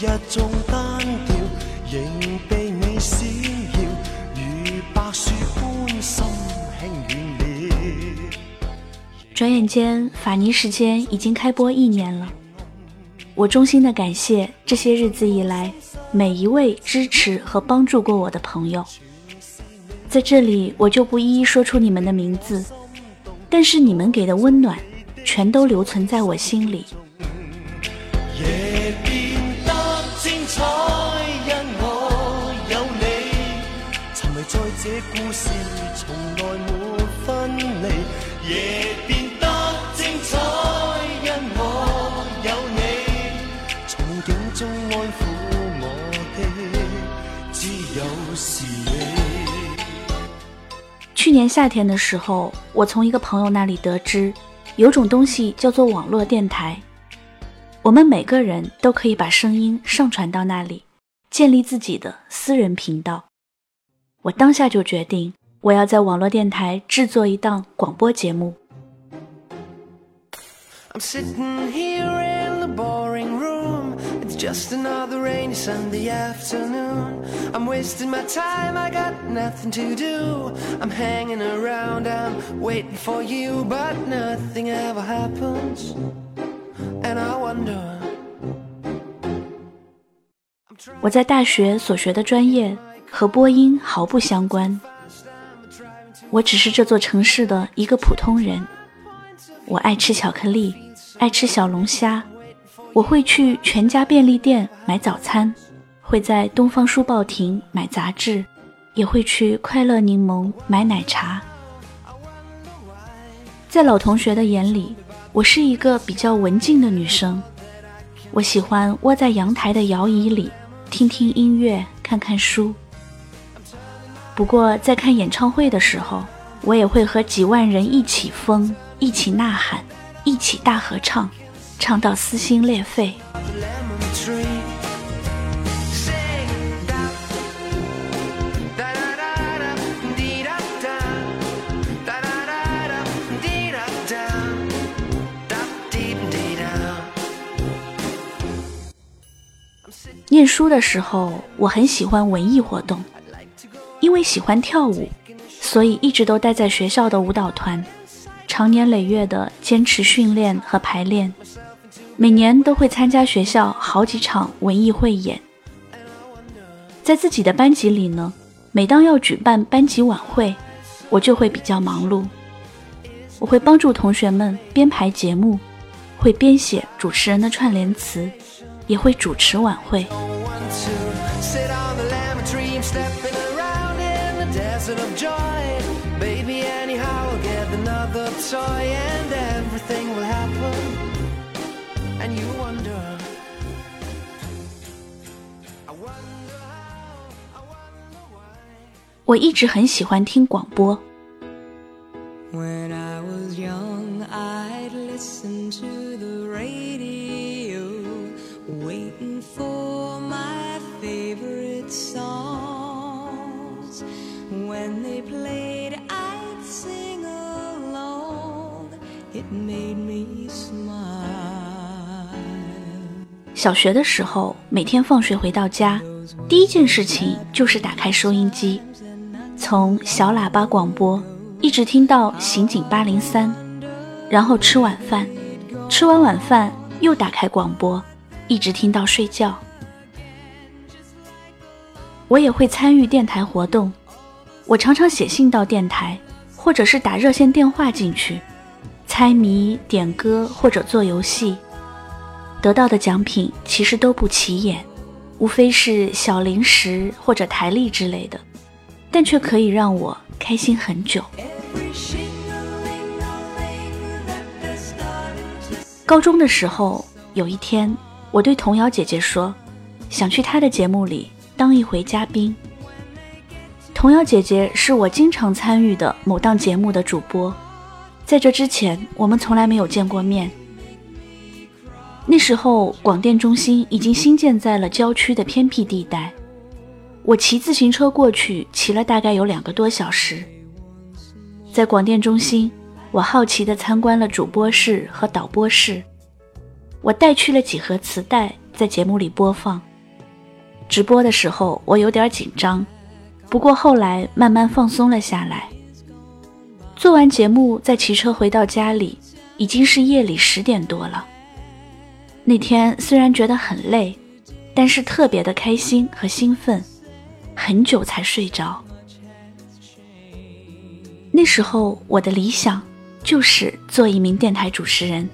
时日纵单调，仍被你闪耀，如白雪般心轻软了。转眼间，法尼时间已经开播一年了。我衷心的感谢这些日子以来每一位支持和帮助过我的朋友。在这里，我就不一一说出你们的名字，但是你们给的温暖，全都留存在我心里。在这故事里，从来没分离。夜变得精彩，因我有你，憧憬中安抚我的，只有是你。去年夏天的时候，我从一个朋友那里得知，有种东西叫做网络电台，我们每个人都可以把声音上传到那里，建立自己的私人频道。我当下就决定，我要在网络电台制作一档广播节目。I'm sitting here in the boring room. It's just another rainy Sunday afternoon. I'm wasting my time, I got nothing to do. I'm hanging around, I'm waiting for you, but nothing ever happens. And I wonder. 我在大学所学的专业和播音毫不相关，我只是这座城市的一个普通人。我爱吃巧克力，爱吃小龙虾，我会去全家便利店买早餐，会在东方书报亭买杂志，也会去快乐柠檬买奶茶。在老同学的眼里，我是一个比较文静的女生。我喜欢窝在阳台的摇椅里，听听音乐，看看书。不过在看演唱会的时候，我也会和几万人一起疯，一起呐喊，一起大合唱，唱到撕心裂肺。念书的时候我很喜欢文艺活动。因为喜欢跳舞，所以一直都待在学校的舞蹈团，长年累月的坚持训练和排练，每年都会参加学校好几场文艺汇演。在自己的班级里呢，每当要举办班级晚会，我就会比较忙碌。我会帮助同学们编排节目，会编写主持人的串联词，也会主持晚会。Of joy. Baby, anyhow, I'll get another toy and everything will happen. And you wonder. I wonder how, I wonder why. 我一直很喜欢听广播，小学的时候，每天放学回到家，第一件事情就是打开收音机，从小喇叭广播一直听到刑警八零三，然后吃晚饭，吃完晚饭又打开广播，一直听到睡觉。我也会参与电台活动，我常常写信到电台，或者是打热线电话进去，猜谜、点歌或者做游戏。得到的奖品其实都不起眼，无非是小零食或者台历之类的，但却可以让我开心很久。高中的时候，有一天，我对童瑶姐姐说，想去她的节目里当一回嘉宾。童瑶姐姐是我经常参与的某档节目的主播，在这之前，我们从来没有见过面。那时候，广电中心已经新建在了郊区的偏僻地带，我骑自行车过去，骑了大概有两个多小时。在广电中心，我好奇地参观了主播室和导播室。我带去了几盒磁带，在节目里播放。直播的时候，我有点紧张，不过后来慢慢放松了下来。做完节目，再骑车回到家里，已经是夜里十点多了。那天虽然觉得很累，但是特别的开心和兴奋，很久才睡着。那时候我的理想就是做一名电台主持人。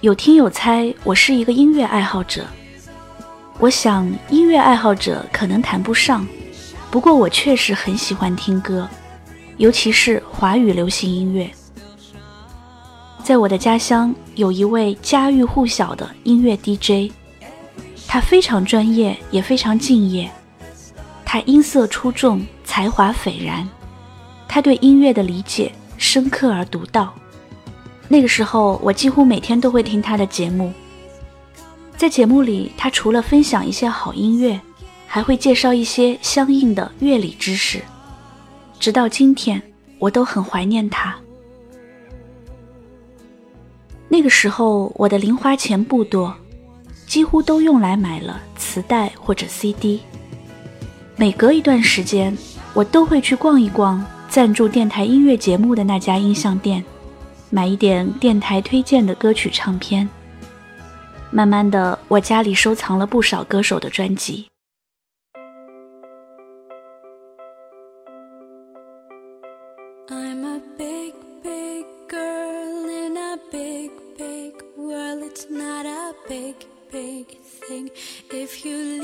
有听友猜我是一个音乐爱好者，我想音乐爱好者可能谈不上，不过我确实很喜欢听歌，尤其是华语流行音乐。在我的家乡，有一位家喻户晓的音乐 DJ，他非常专业，也非常敬业。他音色出众，才华斐然，他对音乐的理解深刻而独到。那个时候，我几乎每天都会听他的节目。在节目里，他除了分享一些好音乐，还会介绍一些相应的乐理知识。直到今天，我都很怀念他。那个时候，我的零花钱不多，几乎都用来买了磁带或者 CD。每隔一段时间，我都会去逛一逛赞助电台音乐节目的那家音像店，买一点电台推荐的歌曲唱片。慢慢的，我家里收藏了不少歌手的专辑。Big, big thing if you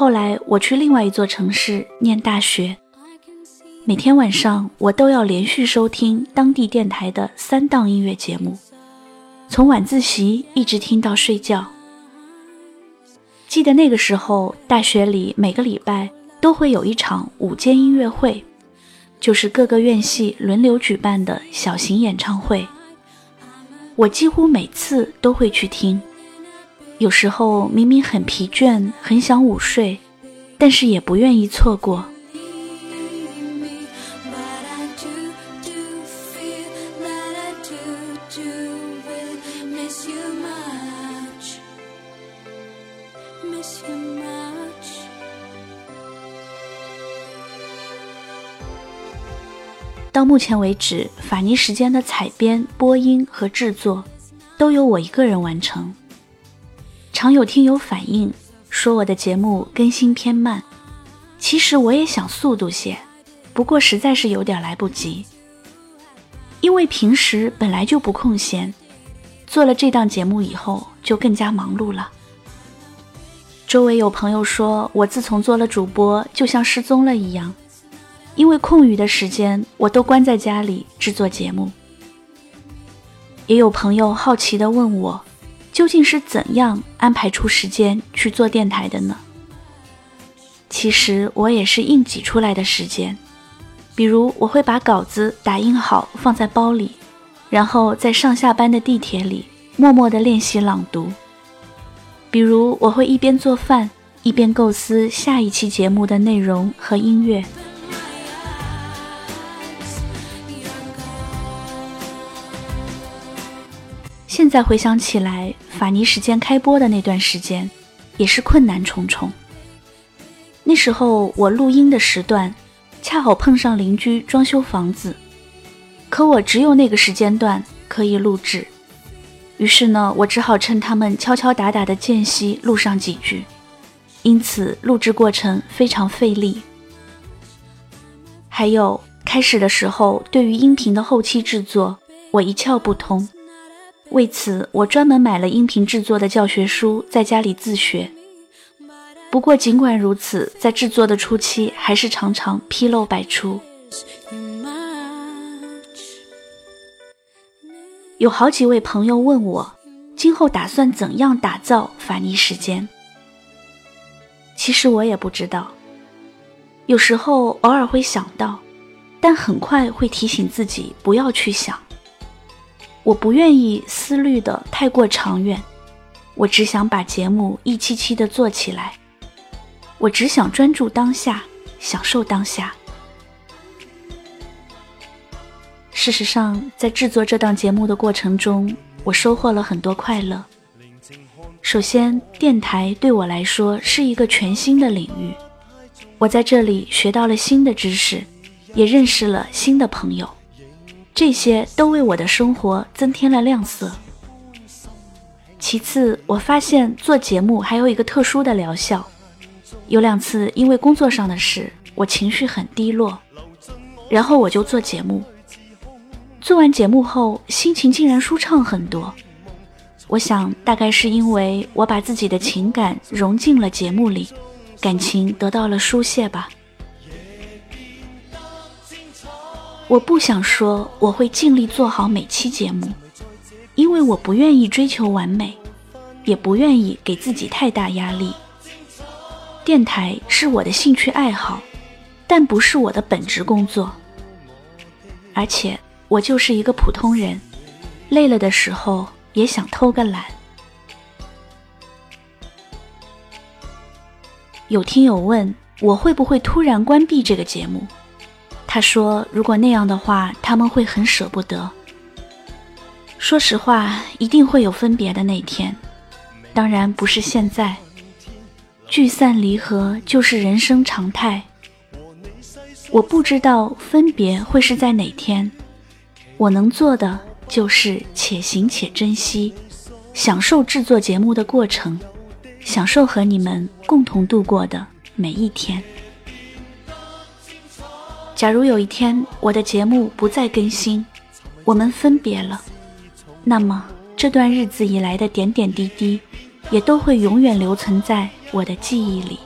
后来，我去另外一座城市念大学，每天晚上我都要连续收听当地电台的三档音乐节目，从晚自习一直听到睡觉。记得那个时候，大学里每个礼拜都会有一场午间音乐会，就是各个院系轮流举办的小型演唱会。我几乎每次都会去听，有时候明明很疲倦，很想午睡，但是也不愿意错过。到目前为止，法尼时间的采编、播音和制作都由我一个人完成。常有听友反映说我的节目更新偏慢，其实我也想速度些，不过实在是有点来不及。因为平时本来就不空闲，做了这档节目以后就更加忙碌了。周围有朋友说我自从做了主播，就像失踪了一样。因为空余的时间，我都关在家里制作节目。也有朋友好奇地问我，究竟是怎样安排出时间去做电台的呢？其实我也是硬挤出来的时间，比如我会把稿子打印好放在包里，然后在上下班的地铁里默默地练习朗读。比如我会一边做饭，一边构思下一期节目的内容和音乐。现在回想起来，法尼时间开播的那段时间，也是困难重重。那时候我录音的时段，恰好碰上邻居装修房子，可我只有那个时间段可以录制。于是呢，我只好趁他们敲敲打打的间隙录上几句，因此录制过程非常费力。还有开始的时候，对于音频的后期制作，我一窍不通。为此，我专门买了音频制作的教学书，在家里自学。不过，尽管如此，在制作的初期，还是常常纰漏百出。有好几位朋友问我，今后打算怎样打造法尼时间？其实我也不知道，有时候偶尔会想到，但很快会提醒自己不要去想。我不愿意思虑的太过长远，我只想把节目一期期的做起来。我只想专注当下，享受当下。事实上，在制作这档节目的过程中，我收获了很多快乐。首先，电台对我来说是一个全新的领域，我在这里学到了新的知识，也认识了新的朋友，这些都为我的生活增添了亮色。其次，我发现做节目还有一个特殊的疗效。有两次因为工作上的事，我情绪很低落，然后我就做节目。做完节目后，心情竟然舒畅很多。我想，大概是因为我把自己的情感融进了节目里，感情得到了疏泄吧。我不想说我会尽力做好每期节目，因为我不愿意追求完美，也不愿意给自己太大压力。电台是我的兴趣爱好，但不是我的本职工作，而且。我就是一个普通人，累了的时候也想偷个懒。有听友问我会不会突然关闭这个节目，他说如果那样的话，他们会很舍不得。说实话，一定会有分别的那天，当然不是现在。聚散离合就是人生常态，我不知道分别会是在哪天。我能做的就是且行且珍惜，享受制作节目的过程，享受和你们共同度过的每一天。假如有一天我的节目不再更新，我们分别了，那么这段日子以来的点点滴滴，也都会永远留存在我的记忆里。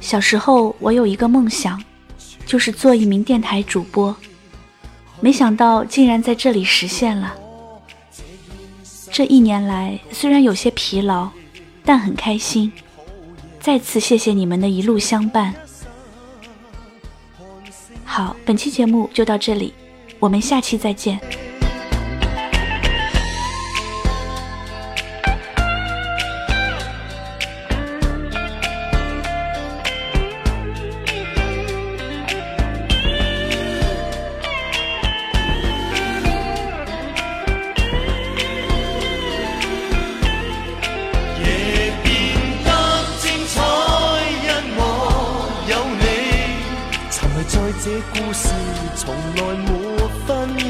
小时候，我有一个梦想。就是做一名电台主播，没想到竟然在这里实现了。这一年来虽然有些疲劳，但很开心。再次谢谢你们的一路相伴。好，本期节目就到这里，我们下期再见。这故事从来没分离，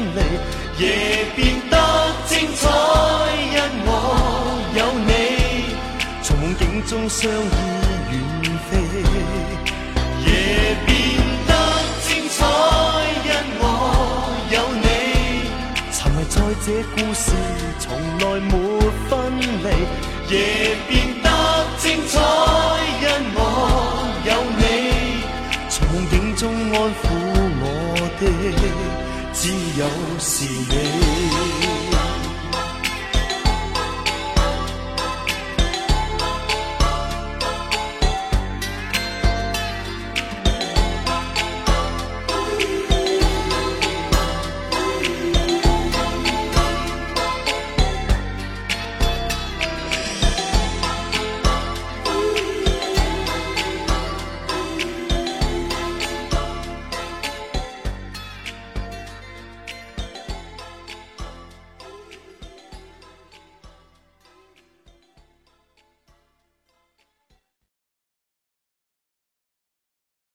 夜变得精彩，因我有你，从梦境中相依远飞。夜变得精彩，因我有你，沉迷在这故事从来没分离。夜变有是你。